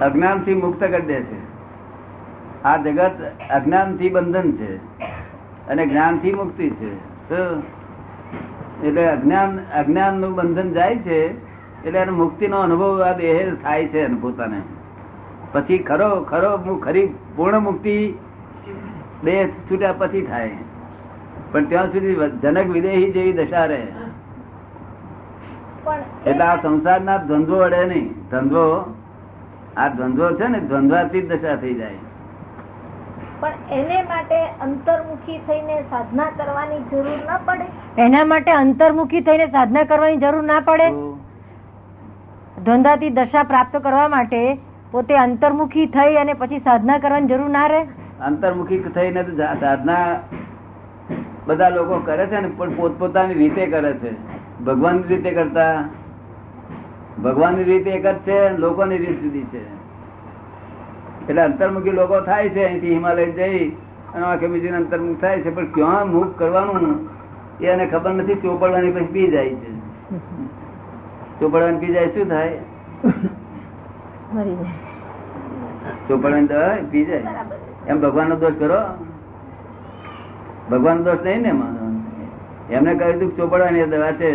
અજ્ઞાનથી મુક્ત કરી દે છે. આ જગત અજ્ઞાનથી બંધન છે અને જ્ઞાનથી મુક્તિ છે. એટલે અજ્ઞાન અજ્ઞાનનું બંધન જાય છે એટલે એને મુક્તિ નો અનુભવ આ દેહ થાય છે પોતાને. પછી ખરો ખરો ખરી પૂર્ણ મુક્તિ દેહ છૂટ્યા પછી થાય. પણ ત્યાં સુધી જનક વિદેહી જેવી દશા રહે. એટલે આ સંસારના દ્વંદ્વો અડે નહીં. ધંધો આ દ્વંદ્વો છે ને દ્વંદ્વાથી જ દશા થઈ જાય. પણ એને માટે અંતર્મુખી થઈને સાધના કરવાની જરૂર ના પડે? એના માટે અંતર્મુખી થઈને સાધના કરવાની જરૂર ના પડે? ધંધાથી દશા પ્રાપ્ત કરવા માટે પોતે અંતર્મુખી થઈ અને પછી સાધના કરવાની જરૂર ના રહે? અંતર્મુખી થઈને સાધના બધા લોકો કરે છે ને પણ પોતપોતાની રીતે કરે છે. ભગવાનની રીતે કરતા? ભગવાનની રીત એક જ છે લોકોની રીત જુદી છે. એટલે અંતર્મુખી લોકો થાય છે અહીંથી હિમાલય જઈ અને આખે બીજી અંતર્મુખ થાય છે. પણ ક્યાં મુખ કરવાનું? એ એને ખબર નથી. ચોપડવાની પછી પી જાય છે. ચોપડવાની પી જાય શું થાય. ચોપડવાની દવા પી જાય. એમ ભગવાન નો દોષ કરો? ભગવાન દોષ નહીં ને એમાં? એમને કહ્યું હતું ચોપડવાની દવા છે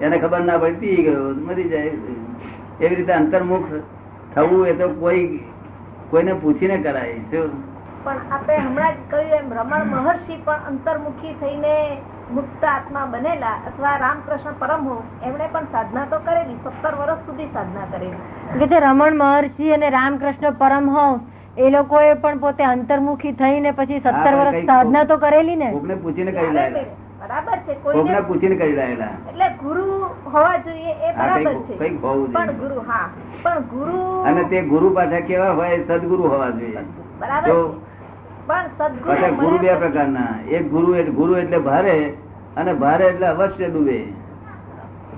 એને ખબર ના પડી પી ગયો મરી જાય. એવી રીતે અંતર્મુખ થવું એ તો કોઈ કોઈને પૂછીને કરાય શું પણ આપણે હમણાં જ કહ્યું એમ રમણ મહર્ષિ પણ અંતર્મુખી થઈને મુક્ત આત્મા બનેલા અથવા રામકૃષ્ણ પરમહંસ એમણે પણ સાધના તો કરેલી સત્તર વર્ષ સુધી સાધના કરેલી. કે રમણ મહર્ષિ અને રામકૃષ્ણ પરમહંસ એ લોકોએ પણ પોતે અંતર્મુખી થઈને પછી સત્તર વર્ષ સાધના તો કરેલી ને? પૂછીને કરી બરાબર છે? કોઈને પૂછીને કરી રહેલા એટલે ગુરુ હોવા જોઈએ એ બરાબર છે. કંઈક હોવું પણ ગુરુ હા. પણ ગુરુ અને તે ગુરુ પાછા કેવા હોય સદગુરુ હોવા જોઈએ. બરાબર પણ સદગુરુ ગુરુ બે પ્રકારના. એક ગુરુ એટલે ગુરુ એટલે ભારે અને ભારે એટલે અવશ્ય ડૂબે.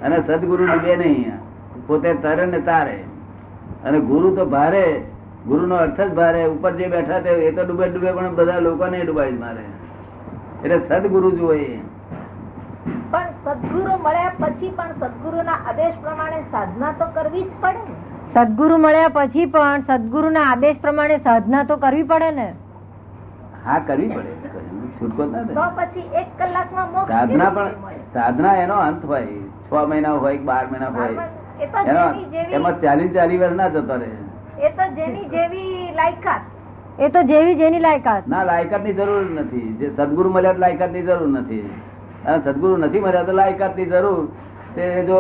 અને સદગુરુ ડૂબે નહીં. પોતે તરે ને તારે. અને ગુરુ તો ભારે. ગુરુ નો અર્થ જ ભારે. ઉપર જે બેઠા તે એ તો ડૂબે ડૂબે પણ બધા લોકોને ડૂબાડી જ મારે. એટલે સદગુરુ જોઈએ. પણ સદગુરુ મળ્યા પછી પણ સદગુરુના આદેશ પ્રમાણે સાધના તો કરવી જ પડે ને. સદગુરુ મળ્યા પછી પણ સદગુરુના આદેશ પ્રમાણે સાધના તો કરવી પડે ને. હા કરવી પડે. છૂટકો ના તો પછી એક કલાકમાં મોક્ષ સાધના પણ સાધના એનો અંત હોય. છ મહિના હોય કે બાર મહિના હોય. એ તો એનો જેની જેવી એમાં ચાલીસ ચાલીસ વર્ષ ના જતો રહે. એ તો જેની જેવી લાયકાત. એ તો જેવી જેની લાયકાત. ના લાયકાતની જરૂર નથી. જે સદગુરુ મળ્યા લાયકાતની જરૂર નથી. અને સદગુરુ નથી મળ્યા તો લાયકાતની જરૂર. તે જો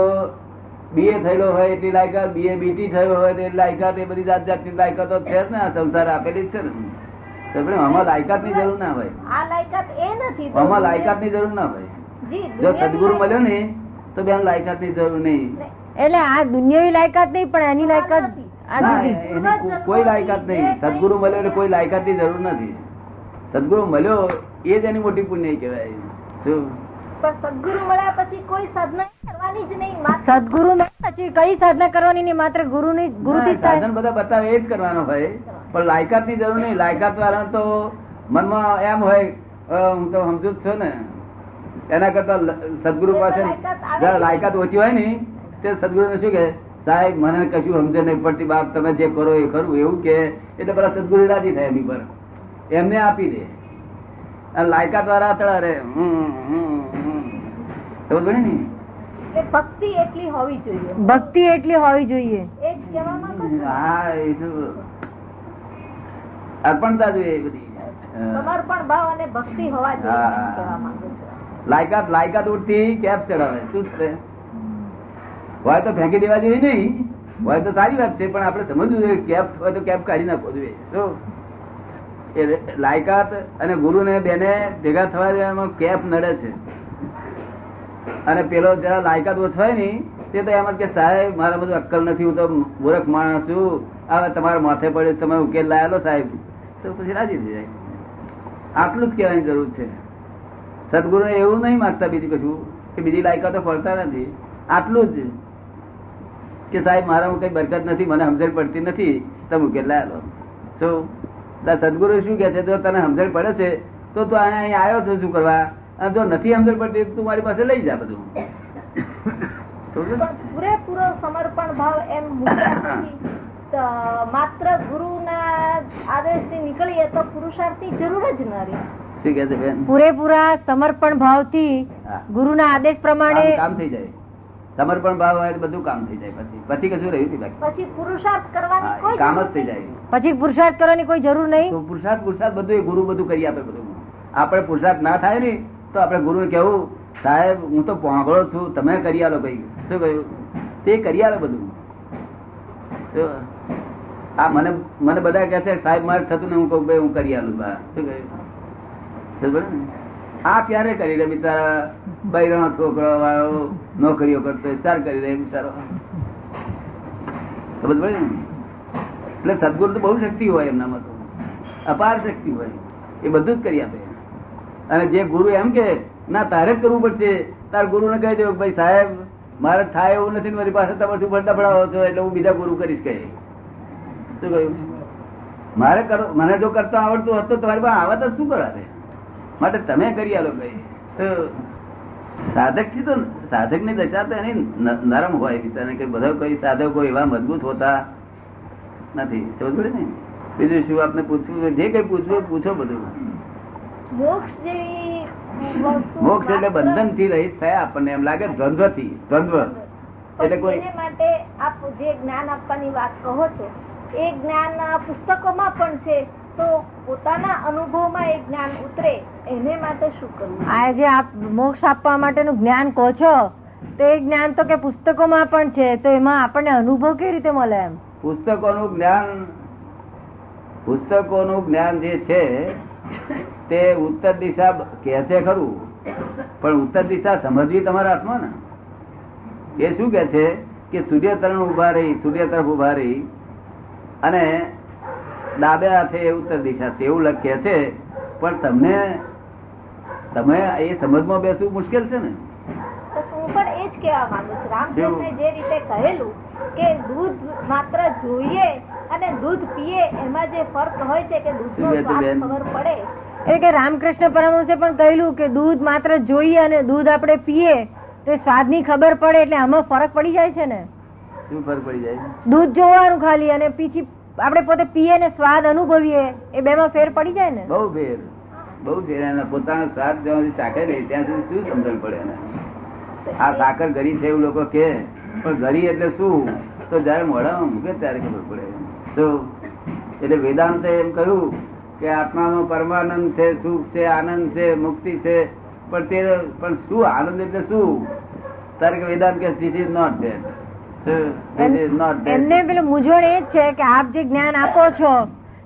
બીએ થયેલો હોય એટલી લાયકાત બીએ બીટી થયો હોય એટલી લાયકાત એ બધી જાત જાતની લાયકાતો છે જ ને. આ સંસાર આપેલી જ છે ને. આમાં લાયકાતની જરૂર ના હોય. આ લાયકાત એ નથી આમાં લાયકાતની જરૂર ના હોય. જો સદગુરુ મળ્યો ને તો બેન લાયકાતની જરૂર નહીં. એટલે આ દુનિયાવી લાયકાત નહીં પણ એની લાયકાત કોઈ લાયકાત નહીં. સદગુરુ મળ્યો એટલે કોઈ લાયકાતની જરૂર નથી. સદગુરુ મળ્યો એ જ એની મોટી પુણ્ય કહેવાય. સદગુરુ મળ્યા પછી કોઈ સાધના કરવાની જ નહીં માત્ર સદગુરુ પછી કઈ સાધના કરવાની નહીં? માત્ર ગુરુ ની સાધન બધા બતાવે એ જ કરવાનો હોય. પણ લાયકાતની જરૂર નહીં. લાયકાત વાળા તો મનમાં એમ હોય હું તો સમજુ જ છું ને. એના કરતા સદગુરુ પાસે લાયકાત જરા લાયકાત ઓછી હોય ને તે સદગુરુ ને શું કે સાહેબ મને કશું સમજે નહીં પડતી બાપ તમે જે કરો એ ખરું એવું કે? એટલે પેલા સદગુરુ રાજી થાય એમની પર. એમને આપી દે. અને લાયકાત વાળા તળા રે હમ, હમ, હમ. સમજ ને? ભક્તિ એટલી હોવી જોઈએ. ભક્તિ એટલી હોવી જોઈએ. એ જ કહેવા માંગો છો? હા એ તો અર્પણતા જોઈએ બધી. સમર્પણ ભાવ અને ભક્તિ હોવા જોઈએ હા. એમ કહેવા માંગો છો. લાયકાત લાયકાત ઉઠતી કેપ ચડાવે શું છે? હોય તો ફેંકી દેવા જોઈએ નહીં. હોય તો સારી વાત છે, પણ આપણે સમજવું જોઈએ કેપ હોય તો કેપ કાઢી નાખવો જોઈએ. તો એ લાયકાત અને ગુરુ ને બેને ભેગા થવા દેવામાં કેપ નડે છે. અને પેલો જરા લાયકાત ઓછો હોય ને, તે તો એમ જ કે, સાહેબ, મારા બધું અક્કલ નથી, હું તો મૂરખ માણસ છું. હવે તમારા માથે પડ્યું તમે ઉકેલ લાયેલો, સાહેબ. તો પછી રાજી થઈ જાય. આટલું જ કહેવાની જરૂર છે. સદગુરુ એવું નહીં માગતા બીજું કશું, કે બીજી લાયકાતો ફરતા નથી. આટલું જ. કે સાહેબ મારામાં કઈ બરકત નથી મને સમજણ પડતી નથી. તમે ઉકેલ લાયેલો શું? તાર સદગુરુ શું કે છે? જો તને સમજણ પડે છે તો તું અહીંયા આવ્યો છો શું કરવા? અને જો નથી સમજણ પડતી તું મારી પાસે લઈ જા બધું. પૂરેપૂરો સમર્પણ ભાવ એમ માત્ર ગુરુના આદેશથી નીકળીએ તો પુરુષાર્થની જરૂર જ ન રહી. શું કે છે બેન? પૂરેપૂરા સમર્પણ ભાવથી. ગુરુના આદેશ પ્રમાણે કામ થઈ જાય. સમર્પણ ભાવ હોય તો બધું કામ થઈ જાય પછી. પછી કશું રહ્યું નહીં બાકી. પછી પુરુષાર્થ કરવાની કોઈ કામ જ થઈ જાય. પછી પુરુષાર્થ કરવાની કોઈ જરૂર નહીં? તો પુરુષાર્થ પુરુષાર્થ બધું એ ગુરુ બધું કરી આપે બધું. આપણે પુરુષાર્થ ના થાય ને તો આપણે ગુરુને કેવું સાહેબ હું તો પોંગળો છું તમે કરી આલો કઈ શું કહ્યું? તે કરી આલો બધું. આ મને મને બધા કહે છે સાહેબ મારે થતું ને હું કહું ભાઈ હું કરી આલું. બા શું કહ્યું? ને? આ ક્યારે કરી લે બિચારા? બૈરણો છોકરો વાળો નોકરીઓ કરતો હોય કરી લે બિચારો સમજ પડે ને? એટલે સદગુરુ તો બહુ શક્તિ હોય એમનામાં તો અપાર શક્તિ હોય. એ બધું જ કરી આપે. અને જે ગુરુ એમ કે, ના, તારે જ કરવું પડશે. તાર ગુરુને કહી દેવું ભાઈ સાહેબ, મારે થાય એવું નથી મારી પાસે તમે શું ડફડાવો છો? એટલે હું બીજા ગુરુ કરીશ કહે શું કહ્યું? મારે કરો, મને જો કરતા આવડતું હતો તમારી પાસે આવત શું કરાવે? માટે તમે કરી આલો, ભાઈ. સાધકથી તો સાધકની દશા તો એની નરમ હોય. બિચારા કે બધા કોઈ સાધકો એવા મજબૂત હોતા નથી. સમજ ને. બીજું શું આપને પૂછવું જે કઈ પૂછવું પૂછો બધું. મોક્ષ એટલે બંધનથી રહિત થયા આપણને. એમ લાગે દ્વંદ્વ. થી દ્વંદ્વ એટલે કોઈ માટે આપ જે જ્ઞાન આપવાની વાત કહો છો એ જ્ઞાન પુસ્તકોમાં પણ છે. તો પોતાના અનુભવમાં એ જ્ઞાન ઉતરે એને માટે શું કરવું? આ જે આપ મોક્ષ આપવા માટેનું જ્ઞાન કહો છો તો એ જ્ઞાન તો કે પુસ્તકોમાં પણ છે તો એમાં આપણને અનુભવ કેવી રીતે મળે એમ? પુસ્તકોનું જ્ઞાન પુસ્તકોનું જ્ઞાન જે છે તે ઉત્તર દિશા કે છે ખરું પણ ઉત્તર દિશા સમજવી તમારા હાથમાં ને? એ શું કે છે કે સૂર્ય તરણ ઊભા રહી સૂર્ય તરફ ઊભા રહી અને ડાબે હાથે ઉત્તર દિશા છે એવું લખે છે પણ તમને તમે એ સમજમાં બેસવું મુશ્કેલ છે ને? હું પણ એ જ કહેવા માંગુ છું. રામકૃષ્ણે જે રીતે કહેલું કે દૂધ માત્ર જોઈએ અને દૂધ પીએ એમાં જે ફર્ક હોય છે કે દૂધનો શું કહે છે સ્વાદ ખબર પડે? એ કે રામકૃષ્ણ પરમહંસે પણ કહેલું કે દૂધ માત્ર જોઈએ અને દૂધ આપણે પીએ તો સ્વાદ સ્વાદની ખબર પડે એટલે આમાં ફરક પડી જાય છે ને? શું ફરક પડી જાય? દૂધ જોવાનું ખાલી અને પછી આપણે પોતે પીએ ને સ્વાદ અનુભવીએ, એ બેમાં ફેર પડી જાય ને? બહુ ફેર બહુ ફેર. એના પોતાનો સ્વાદ જ્યાં ચાખે નહીં ત્યાં સુધી શું સમજણ પડે એને? આ સાકર ગરી છે એવું લોકો કે, પણ ગરી એટલે શું? તો જયારે મોઢામાં મૂકે ત્યારે ખબર પડે તો એટલે વેદાંતે એમ કહ્યું કે આત્માનો પરમાનંદ છે, સુખ છે, આનંદ છે, મુક્તિ છે. પણ તે, પણ શું આનંદ એટલે શું? તારે કે વેદાંત કે ધીસ ઇઝ નોટ ધેટ એમને પેલું મૂંઝવણ એ જ છે કે આપ જે જ્ઞાન આપો છો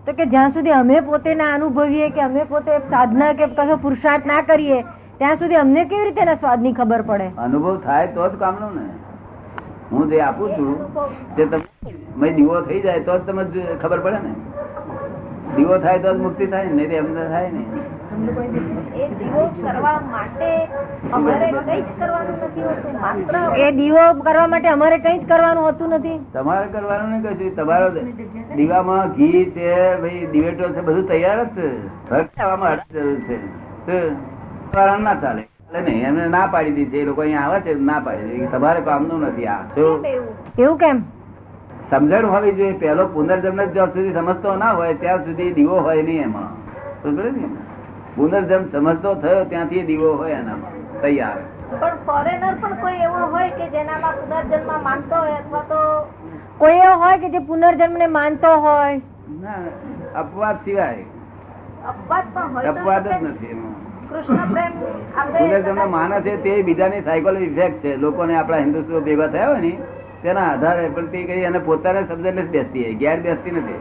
તો કે જ્યાં સુધી અમે પોતે ના અનુભવીએ કે અમે પોતે સાધના કે કશો પુરુષાર્થ ના કરીએ ત્યાં સુધી અમને કેવી રીતે એના સ્વાદની ખબર પડે? અનુભવ થાય તો જ કામનો ને. હું જે આપું છું તે તમે દીવો થઈ જાય તો જ તમે ખબર પડે ને. દીવો થાય તો જ મુક્તિ થાય ને નહીં તો એમ થાય ને એ દીવો કરવા માટે અમારે કઈ જ કરવાનું નથી હોતું માત્ર એ દીવો કરવા માટે અમારે કઈ જ કરવાનું હોતું નથી. તમારે કરવાનું નહીં કશું તમારો દીવામાં ઘી છે ભાઈ દિવેટો છે બધું તૈયાર જ છે. જરૂર છે. ના ચાલે. ચાલે નહીં એમને ના પાડી દીધી એ લોકો અહીંયા આવે છે ના પાડી દીધી. તમારે કામનું નથી આ. તો કેમ એવું? એવું કેમ? સમજણ હોવી જોઈએ. પેલો પુનર્જન્મ જ જ્યાં સુધી સમજતો ના હોય ત્યાં સુધી દીવો હોય નહીં એમાં. સમજે ને? પુનર્જન્મ સમજતો થયો ત્યાંથી દીવો હોય એનામાં તૈયાર. પણ ફોરેનર પણ કોઈ એવો હોય કે જેનામાં પુનર્જન્મ માનતો હોય અથવા તો કોઈ એવો હોય કે જે પુનર્જન્મ ને માનતો હોય? ના અપવાદ સિવાય. અપવાદ પણ હોય અપવાદ જ નથી કૃષ્ણ પ્રેમ પુનર્જન્મ માને છે તે બીજાની સાયકોલોજી ઇફેક્ટ છે. લોકોને આપણા હિન્દુસ્તાન ભેગા થયા હોય ને તેના આધારે પણ તે કઈ અને પોતાને શબ્દ નથી બેસતી ગેર બેસતી નથી.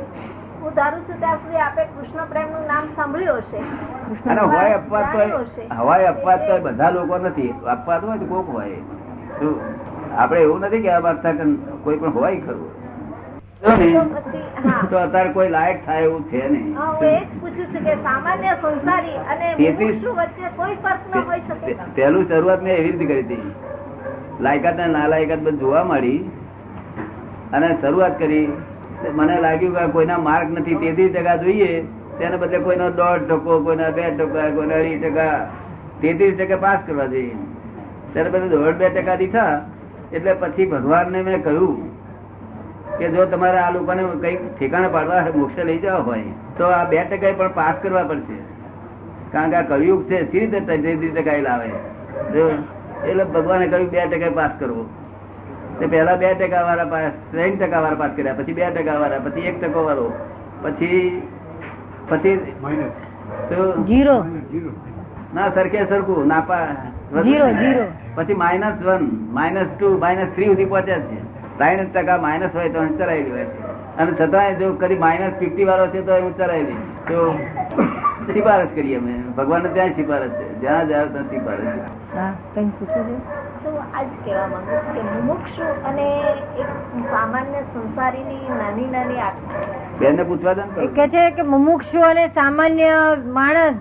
ધારું છું ત્યાં સુધી આપે કૃષ્ણ પ્રેમનું નામ સાંભળ્યું હશે. અને હોય અપવાદ તો હવાય અપવાદ તો બધા લોકો નથી. અપવાદ હોય તો કોક હોય. આપણે એવું નથી કે માંગતા કે કોઈ પણ હોય ખરું. તો અત્યારે કોઈ લાયક થાય એવું છે નહીં. હું એ જ પૂછું છું કે સામાન્ય સંસારી અને વચ્ચે કોઈ ફર્ક ન હોઈ શકે પહેલું શરૂઆત મેં એવી રીતે કરી હતી. લાયકાત ને નાલાયકાત બધું જોવા મળી અને શરૂઆત કરી. મને લાગ્યું કે કોઈના માર્ક નથી. તેત્રીસ ટકા જોઈએ, તેને બદલે કોઈનો દોઢ ટકો, કોઈના બે ટકા, કોઈને અઢી ટકા. તેત્રીસ ટકા પાસ કરવા જોઈએ. ત્યારે બધું દોઢ બે ટકા દીઠા. એટલે પછી ભગવાનને મેં કહ્યું કે જો તમારે આ લોકોને કઈ ઠેકાણે પાડવા મોક્ષે લઈ જવા હોય, તો આ બે ટકા પણ પાસ કરવા પડશે. કારણ કે આ કળિયુગ છે સી રીતે ત્રીજી ટકા લાવે? એટલે ભગવાને કહ્યું, બે ટકા પાસ કરવો. તે પહેલા બે ટકા વાળા પાસ ત્રણ ટકા વાળા પાસ કર્યા પછી બે ટકા વાળા પછી એક ટકો વાળો પછી પછી જીરો ના સરખે સરખું નાપા જીરો જીરો પછી minus one minus two minus three સુધી પહોંચ્યા છે. ત્રણ ટકા માઇનસ હોય તો ચલાવી લેવાય છે. અને છતાંય જો કદી માઇનસ ફિફ્ટી વાળો છે તો હું લઈશ તો સિફારસ કરીએ અમે. ભગવાન ત્યાં સિફારસ છે. જ્યાં જાવ ત્યાં સિફારસ છે. હા કઈ પૂછો છે? તો આજ કહેવા માંગુ છું કે મુમુક્ષુ અને એક સામાન્ય સંસારીની નાની નાની આ- બેન પૂછવા દે એ કે છે કે મુમુક્ષુ અને સામાન્ય માણસ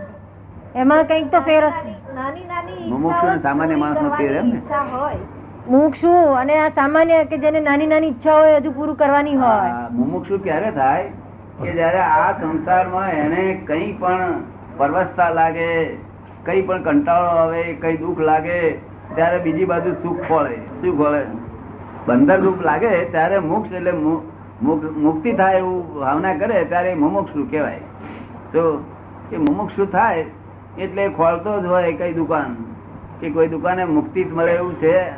એમાં કંઈક તો ફેર હશે. નાની નાની મુમુક્ષુ અને સામાન્ય માણસનો ફેર એમ ને? હોય. મુમુક્ષુ અને આ સામાન્ય કે જેને નાની નાની ઈચ્છા હોય હજુ પૂરું કરવાની હોય. મુમુક્ષુ ક્યારે થાય? કે જયારે આ સંસારમાં એને કઈ પણ પરવસતા લાગે કઈ પણ કંટાળો આવે કઈ દુઃખ લાગે ત્યારે બીજી બાજુ સુખ ફળે શું ફળે બંદર રૂપ લાગે ત્યારે મોક્ષ એટલે મુક્તિ થાય એવું ભાવના કરે ત્યારે મુમુક્ષુ કહેવાય. તો એ મુમુક્ષુ થાય એટલે ખોલતો જ હોય કઈ દુકાન કે કોઈ દુકાને મુક્તિ જ મળે એવું છે.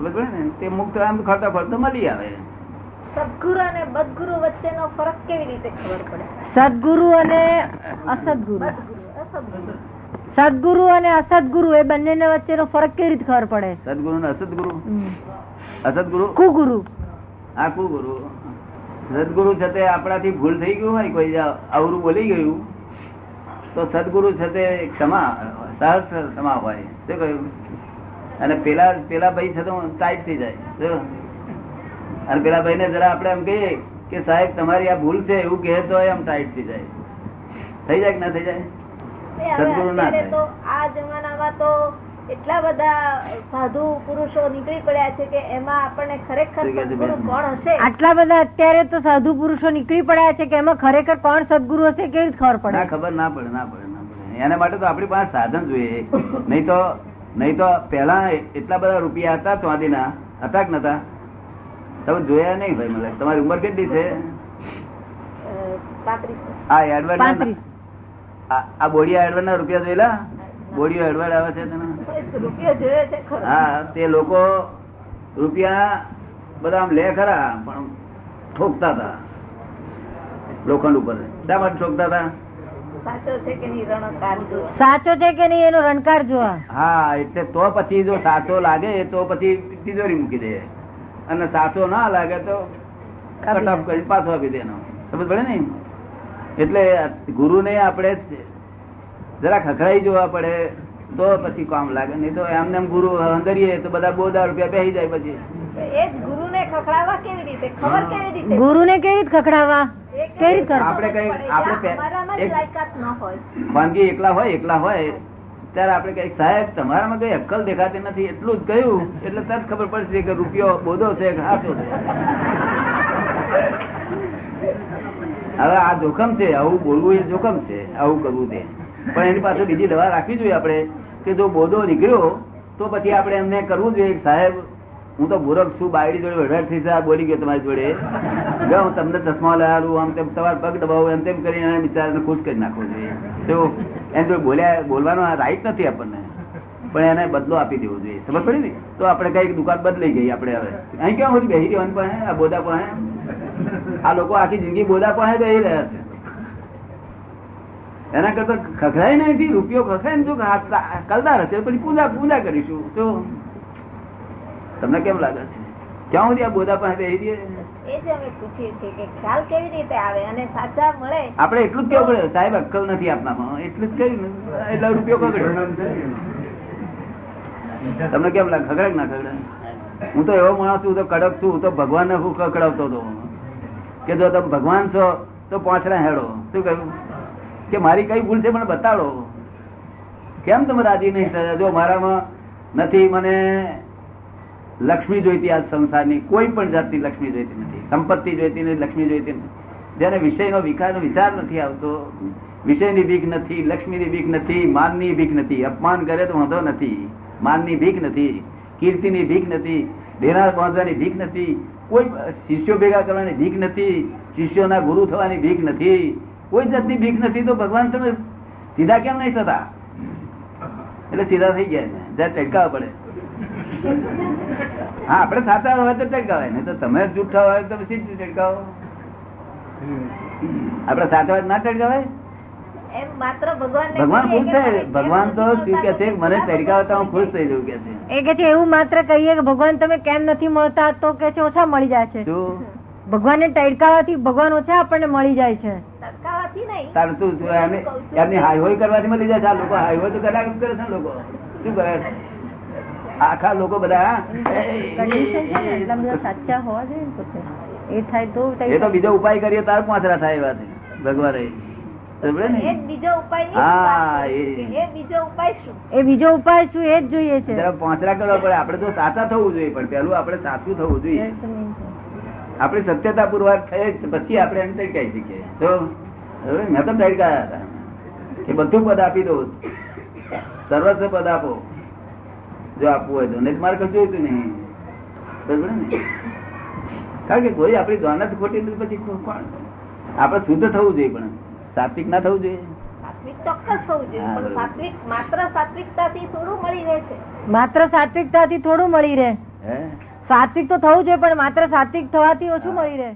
ને? તે મુક્ત આમ ખોલતા ફરતો મળી આવે. સદગુરુ અને બદગુરુ વચ્ચેનો ફરક કેવી રીતે ખબર પડે? સદગુરુ અને અસદગુરુ. અસદગુરુ. સદગુરુ અને અસદગુરુ એ બંને વચ્ચેનો ફરક કેવી રીતે ખબર પડે? સદગુરુ ને અસદગુરુ? અસદગુરુ? કુગુરુ. આ કુગુરુ. સદગુરુ છે તે આપણાથી ભૂલ થઈ ગયું હોય કોઈ અવરું બોલી ગયું તો સદગુરુ છે તે ક્ષમા સહજ ક્ષમા હોય. શું કહ્યું? અને પેલા પેલા ભાઈ છે તો ટાઈટ થઈ જાય. અને પેલા ભાઈને જરા આપણે એમ કહીએ કે સાહેબ તમારી આ ભૂલ છે એવું કહે તો એમ ટાઈટ થઈ જાય. થઈ જાય કે ના થઈ જાય? સદગુરુ ના તો આ જમાનામાં તો એટલા બધા સાધુ પુરુષો નીકળી પડ્યા છે કે એમાં આપણને ખરેખર સદગુરુ કોણ હશે? આટલા બધા અત્યારે તો સાધુ પુરુષો નીકળી પડ્યા છે કે એમાં ખરેખર કોણ સદગુરુ હશે કે ખબર પડે? ખબર ના પડે ના પડે ના પડે. એના માટે તો આપણી પાસે સાધન જોઈએ. નહીં તો નહીં તો પેલા એટલા બધા રૂપિયા હતા ચાંદીના હતા કે નતા તમે જોયા નહીં ભાઈ મને. તમારી ઉંમર કેટલી છે? હા વર્ષ. આ બોડિયા એડવર્ડ ના રૂપિયા જોયેલા? બોડિયો એડવર્ડ આવે છે તને? રૂપિયો જોયો છે હા તે લોકો રૂપિયા બધા આમ લે ખરા પણ ઠોકતા હતા લોખંડ ઉપર. શા માટે ઠોકતા હતા સાચો છે કે નહીં? રણકાર જો. સાચો છે કે નહીં? એનો રણકાર જોવા. હા એટલે તો પછી જો સાચો લાગે તો પછી તિજોરી મૂકી દે. અને સાચો ના લાગે તો કટ ઓફ કરી પાછો આપી દેનો સમજ પડે ને એટલે ગુરુને આપણે જરા ખખડાઈ જોવા પડે તો પછી કામ લાગે. નહીં તો એમને એમ ગુરુ અંદરીએ તો બધા બોદા રૂપિયા બેસી જાય પછી. એ જ ગુરુને ખખડાવવા કેવી રીતે? ખખડાવા આપણે કઈ- આપણે ખાનગી એકલા હોય એકલા હોય ત્યારે આપણે કઈ સાહેબ તમારામાં કઈ અક્કલ દેખાતી નથી એટલું જ કહ્યું એટલે તરત ખબર પડશે કે રૂપિયો બોધો છે કે હાચો છે. હવે આ જોખમ છે, આવું બોલવું એ જોખમ છે, આવું કરવું તે પણ એની પાસે બીજી દવા રાખવી જોઈએ આપણે, કે જો બોધો નીકળ્યો, તો પછી આપણે એમને કરવું જોઈએ. સાહેબ, હું તો મૂર્ખ છું, બાયડી જોડે વઢાટ થઈ સાહેબ બોલી ગયો તમારી જોડે. જો હું તમને ચશ્મા લાવું આમ તેમ તમારા પગ દબાવું, એમ તેમ કરીને એને બિચારાને ખુશ કરી નાખવો જોઈએ. તો એને જોડે બોલ્યા, બોલવાનો આ રાઈટ નથી આપણને. પણ એને બદલો આપી દેવો જોઈએ. સમજ પડી ને? તો આપણે કંઈક દુકાન બદલાઈ ગઈ આપણે હવે. અહીં ક્યાં બધી બેહી રહેવાની પાસે? આ બોધા પાસે? આ લોકો આખી જિંદગી બોલા પાસે બેહી રહ્યા છે. એના કરતા ખખડાય નહીં રૂપિયો ખખડાય ને જો કલદાર હશે પછી પૂજા પૂજા કરીશું. શું? તમને કેમ લાગે છે? ક્યાં સુધી આ બોધા પાસે બેહી રહીએ? એ જ અમે પૂછીએ છીએ કે ખ્યાલ કેવી રીતે આવે અને સાચા મળે? આપણે એટલું જ કેવું પડે. સાહેબ અક્કલ નથી આપનામાં એટલું જ કહ્યું એટલા રૂપિયો ખગડ્યો તમને કેમ લાગે? ખગડે ના ખગડે હું તો એવો માણસ છું તો કડક છું હું તો ભગવાનને હું ખકડાવતો હતો કે જો તમે ભગવાન છો, તો પાંચરા હેડો. શું કહ્યું? કે મારી કઈ ભૂલ છે મને બતાડો. કેમ તમે રાજી નહીં થયા? જો મારામાં નથી, મને લક્ષ્મી જોઈતી આ સંસારની કોઈ પણ જાતની લક્ષ્મી જોઈતી નથી. સંપત્તિ જોઈતી નથી, લક્ષ્મી જોઈતી નથી. જેને વિષયનો વિકાર વિચાર નથી આવતો, વિષયની ભીખ નથી, લક્ષ્મીની ભીખ નથી, માનની ભીખ નથી, અપમાન કરે તો વાંધો નથી. માનની ભીખ નથી, કીર્તિની ભીખ નથી ડેરા પહોંચવાની ભીખ નથી, કોઈ શિષ્યો ભેગા કરવાની ભીખ નથી, શિષ્યોના ગુરુ થવાની ભીખ નથી, કોઈ જાતની ભીખ નથી, તો ભગવાન તમે સીધા કેમ નહીં થતા? એટલે સીધા થઈ ગયા જ્યાં ટટકાવવા પડે. હા, આપણે સાચા હોય તો ટટકાવાય નહીં તો તમે જૂઠા હોય તો સીધું ટટકાવો આપણે સાચા હોય ના ટટકાવાય ભગવાન ભગવાન ખુશ થાય. ભગવાન તો શું કે છે? મને ટડકાવતા હું ખુશ થઈ જવું કે છે. એ કે છે એવું માત્ર કહીએ કે ભગવાન તમે કેમ નથી મળતા તો કે છે ઓછા મળી જાય છે. ભગવાન ભગવાનને ટડકાવાથી ભગવાન ઓછા આપણને મળી જાય છે. તડકાવાથી નહીં. તારું તું તું એમને- હાઈહોઈ કરવાથી મળી જાય છે? આ લોકો હાઈવો તો કરે છે ને લોકો. શું કરે? આખા લોકો બધા ને સાચા હોવા જોઈએ એ થાય તો એ તો બીજો ઉપાય કરીએ તાર પાંચરા થાય એવા છે ભગવાન. ને ની જરા કરવા પડે. આપડે તો સાચા થવું જોઈએ પણ પેલું આપણે સાચું થવું જોઈએ. આપણી સત્યતા પુરવાર થઈ પછી આપડે એમ ટડકાઈ શકીએ તો મેં તો તરીકા હતા. કે બધું પદ આપી દો સર્વસ્વ પદ આપો. જો આપવું હોય તો. નહીં તો મારે કશું જોઈતું નહીં. બરોબર ને. કારણ કે કોઈ આપણી દ્વાનત ખોટી નથી પછી કોણ? આપણે શુદ્ધ થવું જોઈએ પણ. સાત્વિક ના થવું જોઈએ. સાત્વિક ચોક્કસ થવું જોઈએ હા, પણ બરોબર. સાત્વિક માત્ર સાત્વિકતાથી થોડું મળી રહે છે. માત્ર સાત્વિકતાથી થોડું મળી રહે. સાત્વિક તો થવું જોઈએ પણ માત્ર સાત્વિક થવાથી ઓછું મળી રહે.